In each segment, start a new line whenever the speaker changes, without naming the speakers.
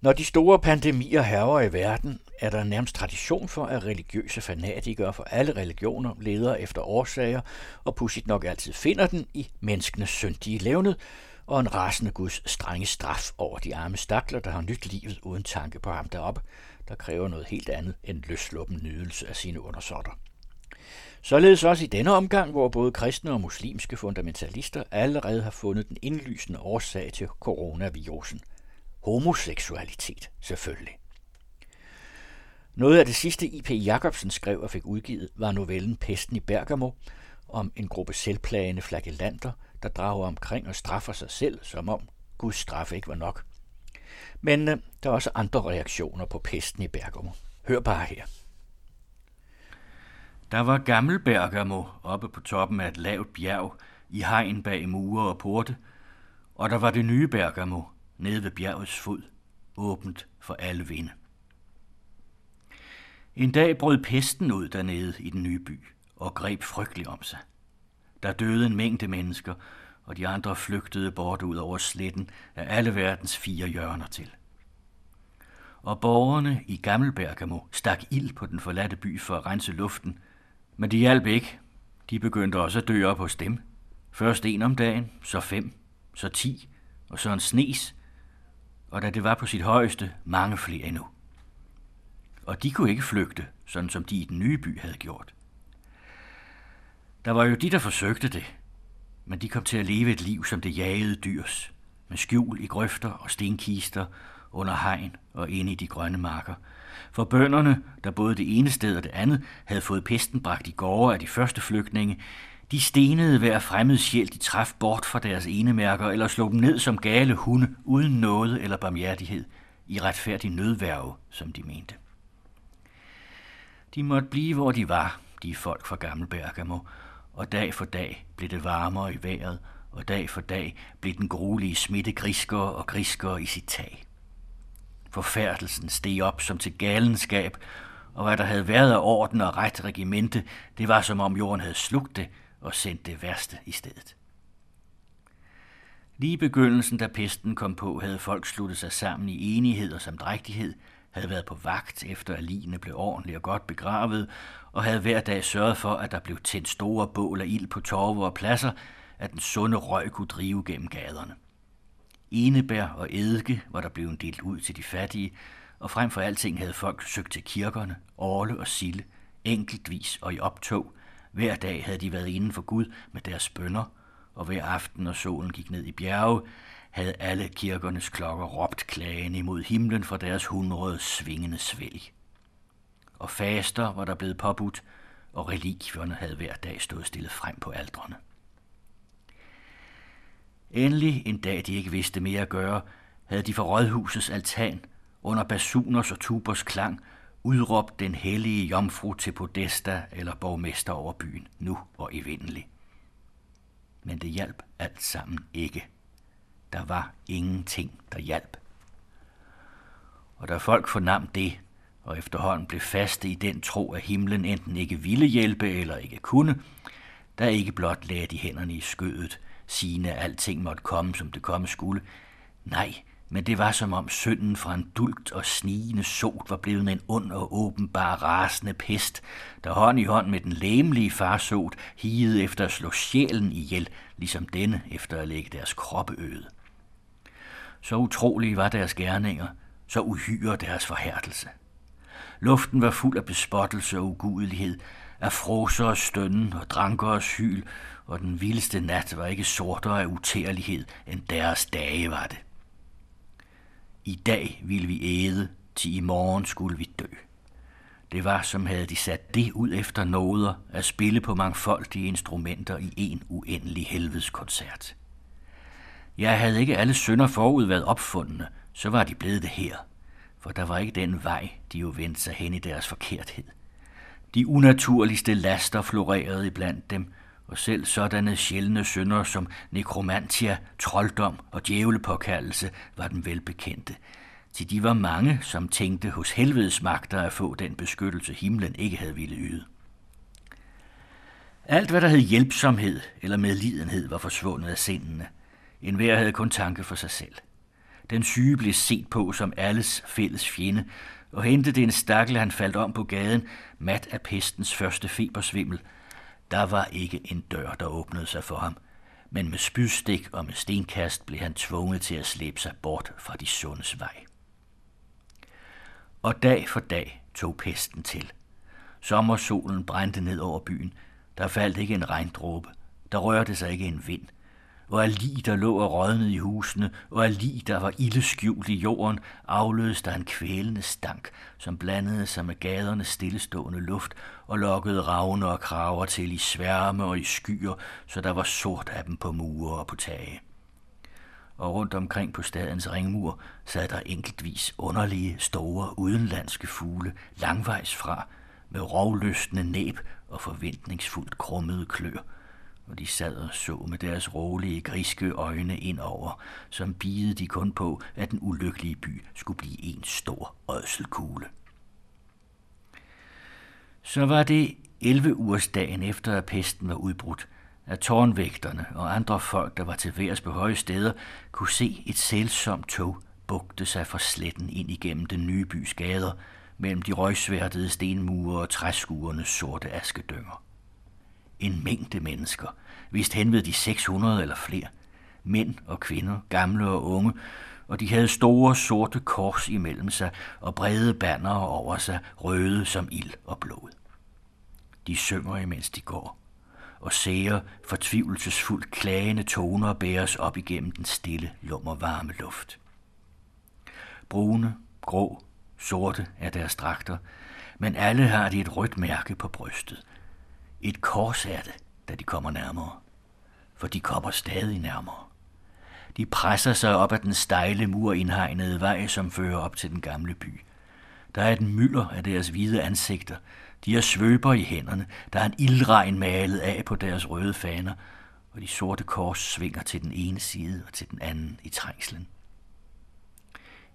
Når de store pandemier hærger i verden, er der nærmest tradition for, at religiøse fanatikere for alle religioner leder efter årsager, og pudsigt nok altid finder den i menneskenes syndige levnet, og en rasende Guds strenge straf over de arme stakler, der har nyt livet uden tanke på ham deroppe, der kræver noget helt andet end løsluppen nydelse af sine undersåtter. Således også i denne omgang, hvor både kristne og muslimske fundamentalister allerede har fundet den indlysende årsag til coronavirusen. Homoseksualitet, selvfølgelig. Noget af det sidste I.P. Jacobsen skrev og fik udgivet, var novellen Pesten i Bergamo, om en gruppe selvplagende flagellanter, der drager omkring og straffer sig selv, som om Guds straf ikke var nok. Men øh, der er også andre reaktioner på pesten i Bergamo. Hør bare her.
Der var gammel Bergamo oppe på toppen af et lavt bjerg, i hegn bag mure og porte, og der var det nye Bergamo nede ved bjergets fod, åbent for alle vinde. En dag brød pesten ud dernede i den nye by og greb frygteligt om sig. Der døde en mængde mennesker, og de andre flygtede bort ud over sletten af alle verdens fire hjørner til. Og borgerne i Gammelbergamo stak ild på den forladte by for at rense luften, men det hjalp ikke. De begyndte også at dø op hos dem. Først en om dagen, så fem, så ti, og så en snes, og da det var på sit højeste, mange flere endnu. Og de kunne ikke flygte, sådan som de i den nye by havde gjort. Der var jo de, der forsøgte det, men de kom til at leve et liv som det jagede dyrs, med skjul i grøfter og stenkister, under hegn og inde i de grønne marker. For bønderne, der både det ene sted og det andet havde fået pesten bragt i gårde af de første flygtninge, de stenede hver fremmed sjæl, de træf bort fra deres enemærker, eller slog dem ned som gale hunde, uden noget eller barmhjertighed, i retfærdig nødværve, som de mente. De måtte blive, hvor de var, de folk fra Gammel Bergamo, og dag for dag blev det varmere i vejret, og dag for dag blev den gruelige smitte griskere og griskere i sit tag. Forfærdelsen steg op som til galenskab, og hvad der havde været af orden og ret regimente, det var som om jorden havde slugt det og sendt det værste i stedet. Lige i begyndelsen, da pesten kom på, havde folk sluttet sig sammen i enighed og samdrægtighed, havde været på vagt efter at ligene blev ordentligt og godt begravet, og havde hver dag sørget for, at der blev tændt store bål af ild på torve og pladser, at den sunde røg kunne drive gennem gaderne. Enebær og eddike var der blevet delt ud til de fattige, og frem for alting havde folk søgt til kirkerne, Orle og Sille, enkeltvis og i optog. Hver dag havde de været inden for Gud med deres bønder, og hver aften, når solen gik ned i bjerge, havde alle kirkernes klokker råbt klagen imod himlen for deres hundrede svingende svælg. Og faster var der blevet påbudt, og relikvierne havde hver dag stået stillet frem på aldrene. Endelig en dag, de ikke vidste mere at gøre, havde de for rådhusets altan, under basuners og tubers klang, udråb den hellige jomfru til podesta eller borgmester over byen, nu og evindelig. Men det hjalp alt sammen ikke. Der var ingenting, der hjalp. Og da folk fornam det, og efterhånden blev faste i den tro, at himlen enten ikke ville hjælpe eller ikke kunne, der ikke blot lagde de hænderne i skødet, sigende at alting måtte komme, som det komme skulle. Nej, men det var som om synden fra en dult og snigende sot var blevet en ond og åbenbar rasende pest, der hånd i hånd med den læmelige farsot higede efter at slå sjælen ihjel, ligesom denne efter at lægge deres kroppe øde. Så utrolige var deres gerninger, så uhyre deres forhærdelse. Luften var fuld af bespottelse og ugudelighed, af froser og stønnen og dranker og hyl, og den vildeste nat var ikke sortere af utærlighed, end deres dage var det. I dag ville vi æde, til i morgen skulle vi dø. Det var, som havde de sat det ud efter nåder at spille på mangfoldige instrumenter i en uendelig helvedeskoncert. Jeg havde ikke alle sønder forud været opfundne, så var de blevet det her, for der var ikke den vej, de jo vendte sig hen i deres forkerthed. De unaturligste laster florerede iblandt dem, og selv sådanne sjældne synder som nekromantia, trolddom og djævlepåkaldelse var den velbekendte. Til de var mange, som tænkte hos helvedes magter at få den beskyttelse, himlen ikke havde ville yde. Alt, hvad der hed hjælpsomhed eller medlidenhed, var forsvundet af sindene. En hver havde kun tanke for sig selv. Den syge blev set på som alles fælles fjende, og hentede en stakkel, han faldt om på gaden, mat af pestens første febersvimmel. Der var ikke en dør, der åbnede sig for ham, men med spydstik og med stenkast blev han tvunget til at slæbe sig bort fra de sundes vej. Og dag for dag tog pesten til. Sommersolen brændte ned over byen. Der faldt ikke en regndråbe. Der rørte sig ikke en vind og af lig, der lå og rådnede i husene, og af lig, der var ildeskjult i jorden, aflødes der en kvælende stank, som blandede sig med gadernes stillestående luft og lokkede ravne og kraver til i sværme og i skyer, så der var sort af dem på mure og på tage. Og rundt omkring på stadens ringmur sad der enkeltvis underlige, store, udenlandske fugle langvejs fra, med rovløsende næb og forventningsfuldt krummede klør – og de sad og så med deres rolige, griske øjne indover, som bidede de kun på, at den ulykkelige by skulle blive en stor ådselkugle. Så var det 11 ugers dagen efter, at pesten var udbrudt, at tårnvægterne og andre folk, der var til værs på høje steder, kunne se et sælsomt tog bugte sig fra sletten ind igennem den nye bys gader, mellem de røgsværtede stenmure og træskuernes sorte askedynger en mængde mennesker, vist hen ved de 600 eller flere. Mænd og kvinder, gamle og unge, og de havde store sorte kors imellem sig og brede banner over sig, røde som ild og blod. De synger, imens de går, og ser fortvivlelsesfuldt klagende toner bæres op igennem den stille, lummervarme luft. Brune, grå, sorte er deres dragter, men alle har de et rødt mærke på brystet – et kors er det, da de kommer nærmere. For de kommer stadig nærmere. De presser sig op ad den stejle murindhegnede vej, som fører op til den gamle by. Der er et mylder af deres hvide ansigter. De har svøber i hænderne. Der er en ildregn malet af på deres røde faner, og de sorte kors svinger til den ene side og til den anden i trængslen.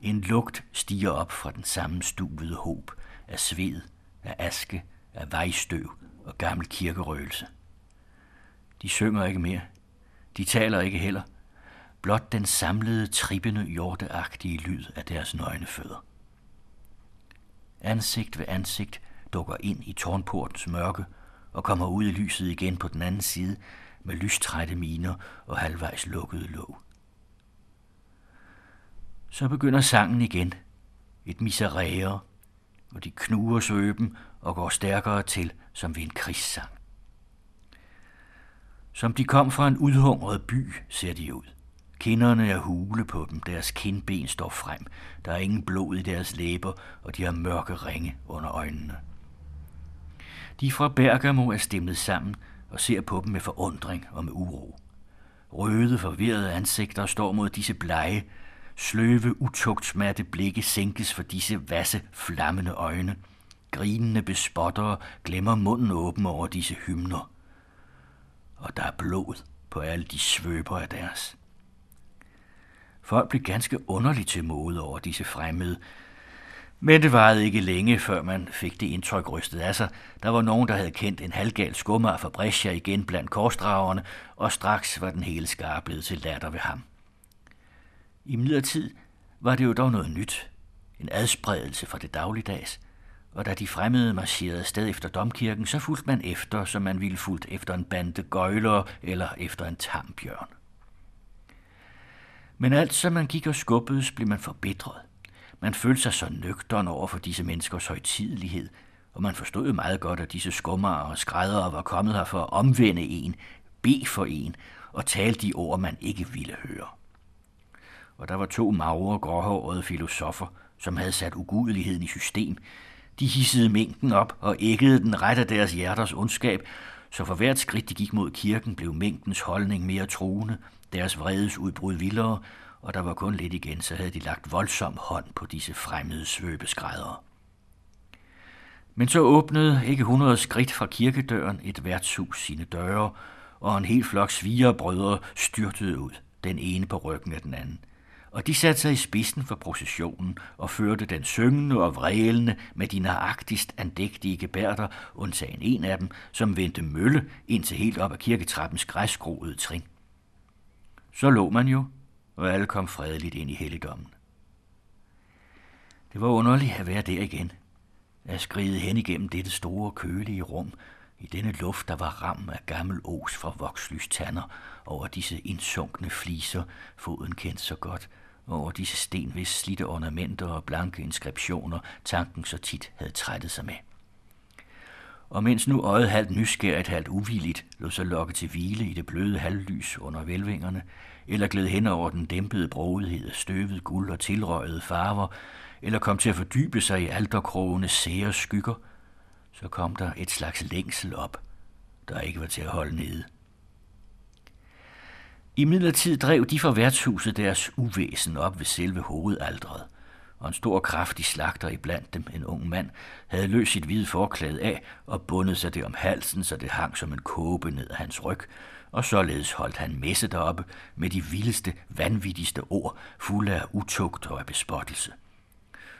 En lugt stiger op fra den samme stuvede håb af sved, af aske, af vejstøv og gammel kirkerøgelse. De synger ikke mere. De taler ikke heller. Blot den samlede, trippende, hjorteagtige lyd af deres nøgne fødder. Ansigt ved ansigt dukker ind i tårnportens mørke og kommer ud i lyset igen på den anden side med lystrætte miner og halvvejs lukkede låg. Så begynder sangen igen. Et miserere, og de knuger svøben og går stærkere til, som ved en krigssang. Som de kom fra en udhungret by, ser de ud. Kinderne er hule på dem, deres kindben står frem, der er ingen blod i deres læber, og de har mørke ringe under øjnene. De fra Bergamo er stemmet sammen og ser på dem med forundring og med uro. Røde, forvirrede ansigter står mod disse blege, sløve, utugtsmatte blikke sænkes for disse vasse, flammende øjne – Grinende bespottere glemmer munden åben over disse hymner. Og der er blod på alle de svøber af deres. Folk blev ganske underligt til mode over disse fremmede, men det varede ikke længe, før man fik det indtryk rystet af sig. Der var nogen, der havde kendt en halvgal skummer fra Brescia igen blandt korsdragerne, og straks var den hele skare blevet til latter ved ham. I midlertid var det jo dog noget nyt. En adspredelse fra det dagligdags – og da de fremmede marcherede sted efter domkirken, så fulgte man efter, som man ville fulgt efter en bande gøjler eller efter en tambjørn. Men alt som man gik og skubbedes, blev man forbitret. Man følte sig så nøgtern over for disse menneskers højtidelighed, og man forstod jo meget godt, at disse skummer og skræddere var kommet her for at omvende en, be for en og tale de ord, man ikke ville høre. Og der var to magre, gråhårede filosofer, som havde sat ugudeligheden i system, de hissede mængden op og æggede den ret af deres hjerters ondskab, så for hvert skridt de gik mod kirken, blev mængdens holdning mere truende, deres vredes udbrud vildere, og der var kun lidt igen, så havde de lagt voldsom hånd på disse fremmede svøbeskræddere. Men så åbnede ikke hundrede skridt fra kirkedøren et værtshus sine døre, og en hel flok svigerbrødre styrtede ud, den ene på ryggen af den anden – og de satte sig i spidsen for processionen og førte den syngende og vrælende med de nøjagtigst andægtige gebærder, undtagen en af dem, som vendte mølle indtil helt op ad kirketrappens græsgroede trin. Så lå man jo, og alle kom fredeligt ind i helligdommen. Det var underligt at være der igen. At skride hen igennem dette store, kølige rum, i denne luft, der var ram af gammel os fra vokslystander, over disse indsunkne fliser, foden kendte så godt, over disse sten, hvis slidte ornamenter og blanke inskriptioner, tanken så tit havde trættet sig med. Og mens nu øjet halvt nysgerrigt, halvt uvilligt, lå sig lokke til hvile i det bløde halvlys under velvingerne, eller gled hen over den dæmpede brodighed af støvet guld og tilrøjede farver, eller kom til at fordybe sig i alderkrogene sære skygger, så kom der et slags længsel op, der ikke var til at holde nede. I midlertid drev de fra værtshuset deres uvæsen op ved selve hovedaldret, og en stor kraftig slagter iblandt dem, en ung mand, havde løst sit hvide forklæde af og bundet sig det om halsen, så det hang som en kåbe ned af hans ryg, og således holdt han messe deroppe med de vildeste, vanvittigste ord, fulde af utugt og af bespottelse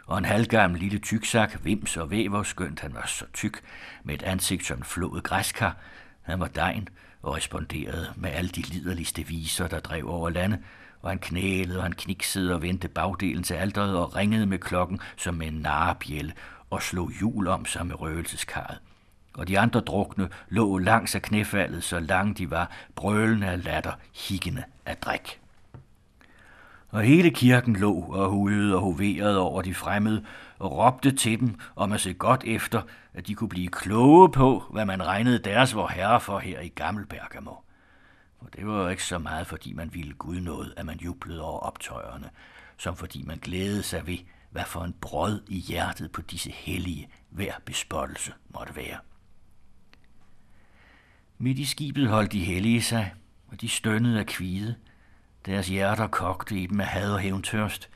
og en halvgammel lille tyksak, vims og væver, skønt han var så tyk, med et ansigt som flået græskar. Han var dejen og responderede med alle de liderligste viser, der drev over landet, og han knælede og han kniksede og vendte bagdelen til alderet og ringede med klokken som med en narebjælle og slog hjul om sig med røgelseskarret. Og de andre drukne lå langs af knæfaldet, så langt de var, brølende af latter, higgende af drik og hele kirken lå og hujede og hoverede over de fremmede og råbte til dem om at se godt efter, at de kunne blive kloge på, hvad man regnede deres vor herre for her i Gammel Bergamo. For det var jo ikke så meget, fordi man ville Gud noget, at man jublede over optøjerne, som fordi man glædede sig ved, hvad for en brød i hjertet på disse hellige hver bespottelse måtte være. Midt i skibet holdt de hellige sig, og de stønnede af kvide – deres hjerter kogte i dem af had og hævntørst,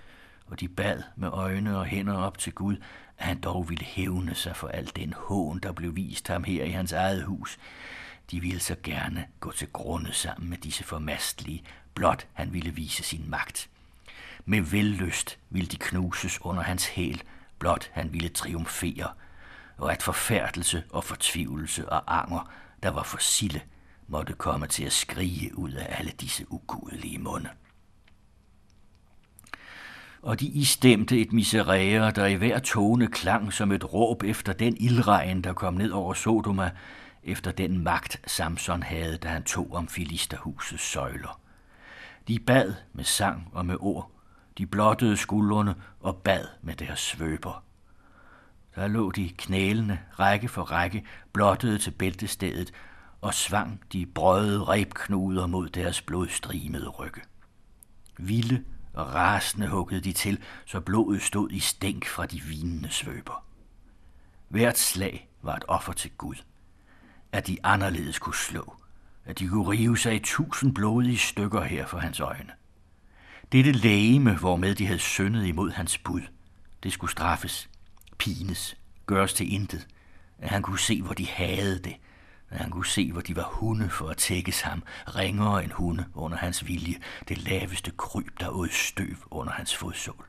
og de bad med øjne og hænder op til Gud, at han dog ville hævne sig for al den hån, der blev vist ham her i hans eget hus. De ville så gerne gå til grunde sammen med disse formastlige, blot han ville vise sin magt. Med vellyst ville de knuses under hans hæl, blot han ville triumfere, og at forfærdelse og fortvivlelse og anger, der var for sille, måtte komme til at skrige ud af alle disse ugudelige munde. Og de istemte et miserere, der i hver tone klang som et råb efter den ildregn, der kom ned over Sodoma, efter den magt Samson havde, da han tog om filisterhusets søjler. De bad med sang og med ord. De blottede skuldrene og bad med deres svøber. Der lå de knælende, række for række, blottede til bæltestedet, og svang de brøde rebknuder mod deres blodstrimede rygge. Vilde og rasende huggede de til, så blodet stod i stænk fra de vinende svøber. Hvert slag var et offer til Gud. At de anderledes kunne slå. At de kunne rive sig i tusind blodige stykker her for hans øjne. Dette lægeme, hvormed de havde syndet imod hans bud, det skulle straffes, pines, gøres til intet. At han kunne se, hvor de havde det, at han kunne se, hvor de var hunde for at tækkes ham, ringere end hunde under hans vilje, det laveste kryb, der åd støv under hans fodsål.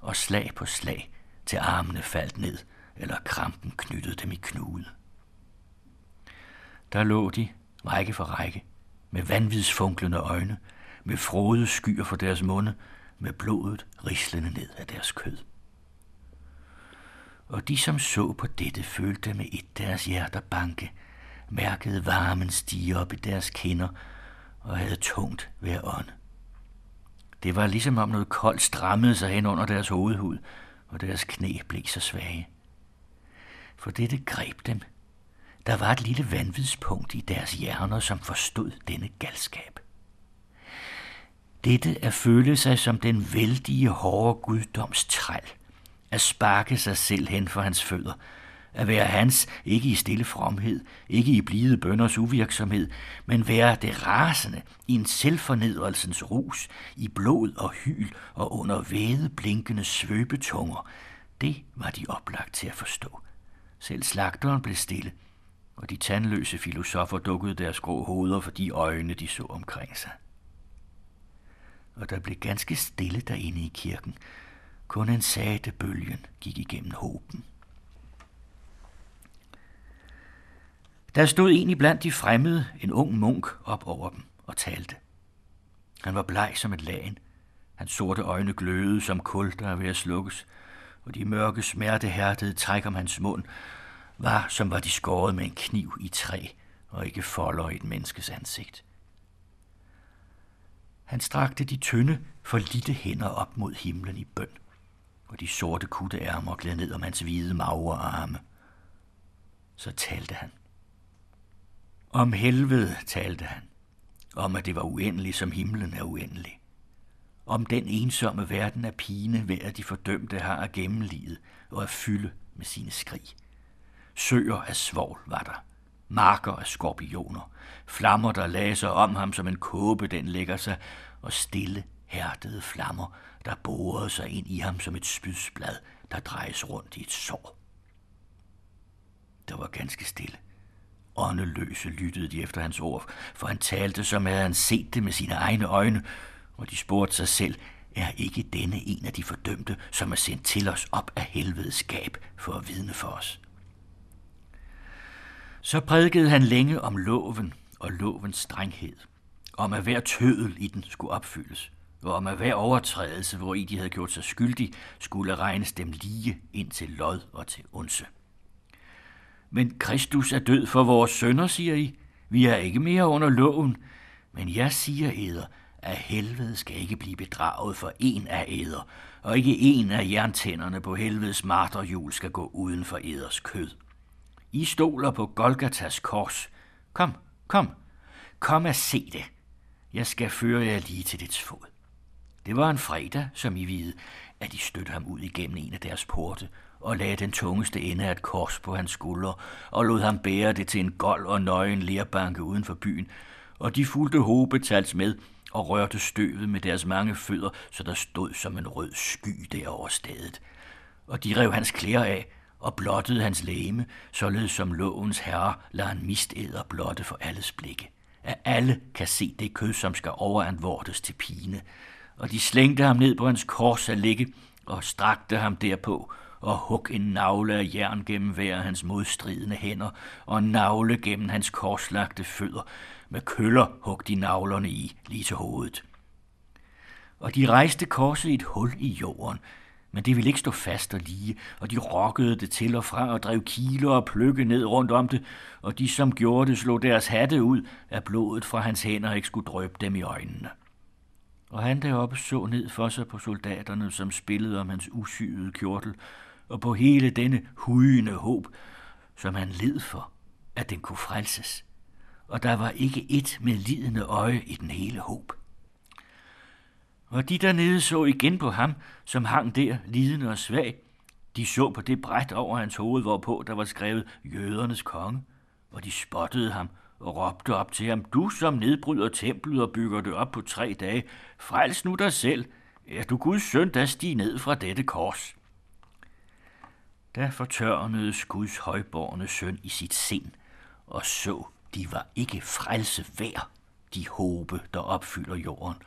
Og slag på slag, til armene faldt ned, eller krampen knyttede dem i knude. Der lå de, række for række, med vanvidsfunklende øjne, med frode skyer for deres munde, med blodet rislende ned af deres kød. Og de, som så på dette, følte med et deres hjerter banke, mærkede varmen stige op i deres kinder og havde tungt ved ånd. Det var ligesom om noget koldt strammede sig hen under deres hovedhud, og deres knæ blev så svage. For dette greb dem. Der var et lille vanvidspunkt i deres hjerner, som forstod denne galskab. Dette at føle sig som den vældige, hårde guddoms træl, at sparke sig selv hen for hans fødder, at være hans, ikke i stille fromhed, ikke i blide bønders uvirksomhed, men være det rasende i en selvfornedrelsens rus, i blod og hyl og under væde blinkende svøbetunger. Det var de oplagt til at forstå. Selv slagteren blev stille, og de tandløse filosofer dukkede deres grå hoveder for de øjne, de så omkring sig. Og der blev ganske stille derinde i kirken. Kun en sagte bølgen gik igennem håben. Der stod en blandt de fremmede, en ung munk, op over dem og talte. Han var bleg som et lagen. Hans sorte øjne glødede som kul, der er ved at slukkes, og de mørke, smertehærdede træk om hans mund var, som var de skåret med en kniv i træ, og ikke folder i et menneskes ansigt. Han strakte de tynde, forlitte hænder op mod himlen i bøn, og de sorte kutteærmer gled ned om hans hvide, magre arme. Så talte han. Om helvede talte han. Om at det var uendeligt, som himlen er uendelig. Om den ensomme verden af pine, ved at de fordømte har at gennemlivet og at fylde med sine skrig. Søer af svovl var der, marker af skorpioner, flammer, der laser om ham som en kåbe, den lægger sig, og stille, hærdede flammer, der borede sig ind i ham som et spydsblad, der drejes rundt i et sår. Der var ganske stille. Åndeløse lyttede de efter hans ord, for han talte, som havde han set det med sine egne øjne, og de spurgte sig selv, er ikke denne en af de fordømte, som er sendt til os op af helvedes skab for at vidne for os? Så prædikede han længe om loven og lovens strenghed, om at hver tødel i den skulle opfyldes, og om at hver overtrædelse, hvor i de havde gjort sig skyldig, skulle regnes dem lige ind til lod og til onse. Men Kristus er død for vores sønder, siger I. Vi er ikke mere under loven, men jeg siger eder, at helvede skal ikke blive bedraget for en af eder, og ikke en af jerntænderne på helvedes marterhjul skal gå uden for eders kød. I stoler på Golgatas kors. Kom, kom, kom og se det. Jeg skal føre jer lige til dets fod. Det var en fredag, som I vide, at de stødte ham ud igennem en af deres porte og lagde den tungeste ende af et kors på hans skuldre og lod ham bære det til en gold og nøgen lerbanke uden for byen, og de fulgte hovedbetals med og rørte støvet med deres mange fødder, så der stod som en rød sky derover stedet. Og de rev hans klæder af og blottede hans læme, således som lovens herre lader en mistæder blotte for alles blikke. At alle kan se det kød, som skal overanvortes til pine. Og de slængte ham ned på hans kors at ligge og strakte ham derpå, og hug en navle af jern gennem hver af hans modstridende hænder, og en navle gennem hans korslagte fødder. Med køller hug de navlerne i, lige til hovedet. Og de rejste korset i et hul i jorden, men det ville ikke stå fast og lige, og de rokkede det til og fra og drev kiler og pløkke ned rundt om det, og de, som gjorde det, slog deres hatte ud, at blodet fra hans hænder ikke skulle drøbe dem i øjnene. Og han deroppe så ned for sig på soldaterne, som spillede om hans usyede kjortel, og på hele denne hujende håb, som han led for, at den kunne frelses. Og der var ikke et med lidende øje i den hele håb. Og de dernede så igen på ham, som hang der, lidende og svag. De så på det bræt over hans hoved, hvorpå der var skrevet jødernes konge, og de spottede ham og råbte op til ham, du som nedbryder templet og bygger det op på tre dage, frels nu dig selv, er du Guds søn, der stig ned fra dette kors. Da fortørnede Guds højborne søn i sit sind, og så, de var ikke frelse værd, de håbe, der opfylder jorden.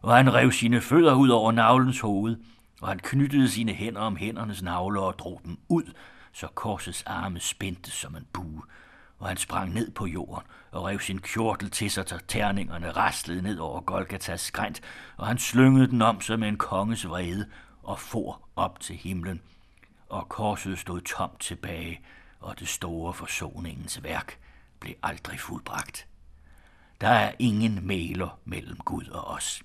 Og han rev sine fødder ud over navlens hoved, og han knyttede sine hænder om hændernes navler og drog dem ud, så korsets arme spændte som en bue, og han sprang ned på jorden og rev sin kjortel til sig, så terningerne raslede ned over Golgatas skrænt, og han slyngede den om sig med en konges vrede og for op til himlen – og korset stod tomt tilbage, og det store forsoningens værk blev aldrig fuldbragt. Der er ingen mæler mellem Gud og os.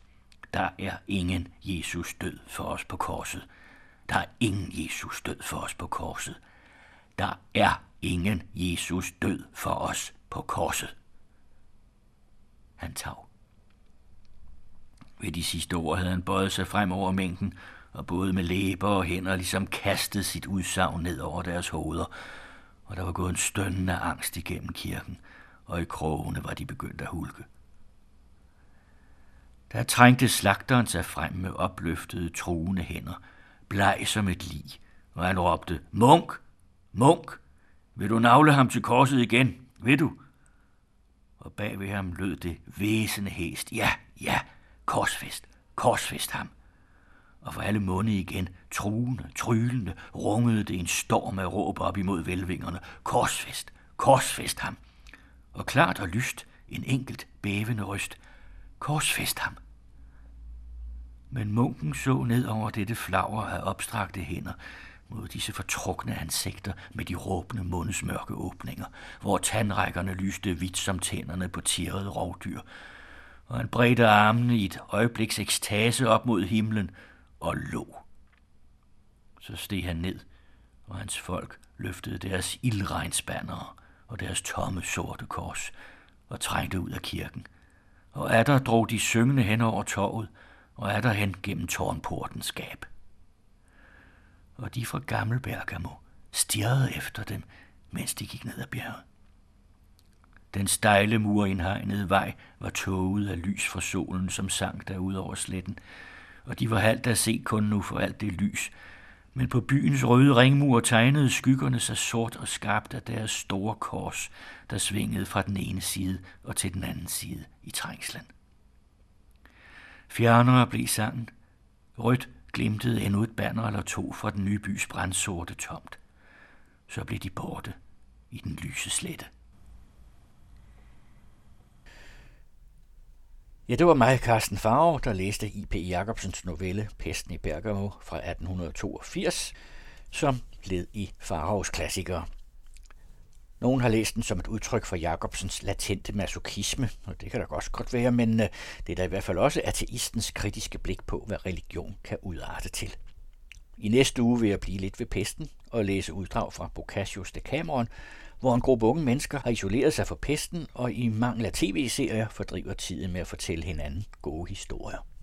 Der er ingen Jesus død for os på korset. Der er ingen Jesus død for os på korset. Der er ingen Jesus død for os på korset. Han tav. Ved de sidste ord havde han bøjet sig frem over mængden og både med læber og hænder ligesom kastede sit udsagn ned over deres hoveder, og der var gået en stønnende angst igennem kirken, og i krogene var de begyndt at hulke. Der trængte slagteren sig frem med opløftede, truende hænder, bleg som et lig, og han råbte, Munk! Munk! Vil du navle ham til korset igen? Vil du? Og bag ved ham lød det væsende hest. Ja, ja, korsfest, korsfest ham og for alle munde igen, truende, tryllende, rungede det en storm af råb op imod velvingerne. Korsfest, korsfest ham. Og klart og lyst, en enkelt bævende ryst. Korsfest ham, Men munken så ned over dette flager af opstrakte hænder, mod disse fortrukne ansigter med de råbende mundes mørke åbninger, hvor tandrækkerne lyste hvidt som tænderne på tirrede rovdyr, og han bredte armene i et øjebliks ekstase op mod himlen og lå. Så steg han ned, og hans folk løftede deres ildregnsbannere og deres tomme sorte kors og trængte ud af kirken. Og er der drog de syngende hen over torvet, og er der hen gennem tårnportens skab. Og de fra Gammel Bergamo stirrede efter dem, mens de gik ned ad bjerget. Den stejle murindhegnede vej var tåget af lys fra solen, som sank derud over sletten, og de var halvt at se kun nu for alt det lys, men på byens røde ringmur tegnede skyggerne sig sort og skarpt af deres store kors, der svingede fra den ene side og til den anden side i trængslen. Fjernere blev sangen. Rødt glimtede endnu et banner eller to fra den nye bys brandsorte tomt. Så blev de borte i den lyse slette.
Ja, det var mig, Carsten Farve, der læste I.P. Jacobsens novelle Pesten i Bergamo fra 1882, som led i Farves klassikere. Nogen har læst den som et udtryk for Jacobsens latente masokisme, og det kan da også godt være, men øh, det er da i hvert fald også ateistens kritiske blik på, hvad religion kan udarte til. I næste uge vil jeg blive lidt ved pesten og læse uddrag fra Boccaccio's Decameron, hvor en gruppe unge mennesker har isoleret sig fra pesten og i mangel af tv-serier fordriver tiden med at fortælle hinanden gode historier.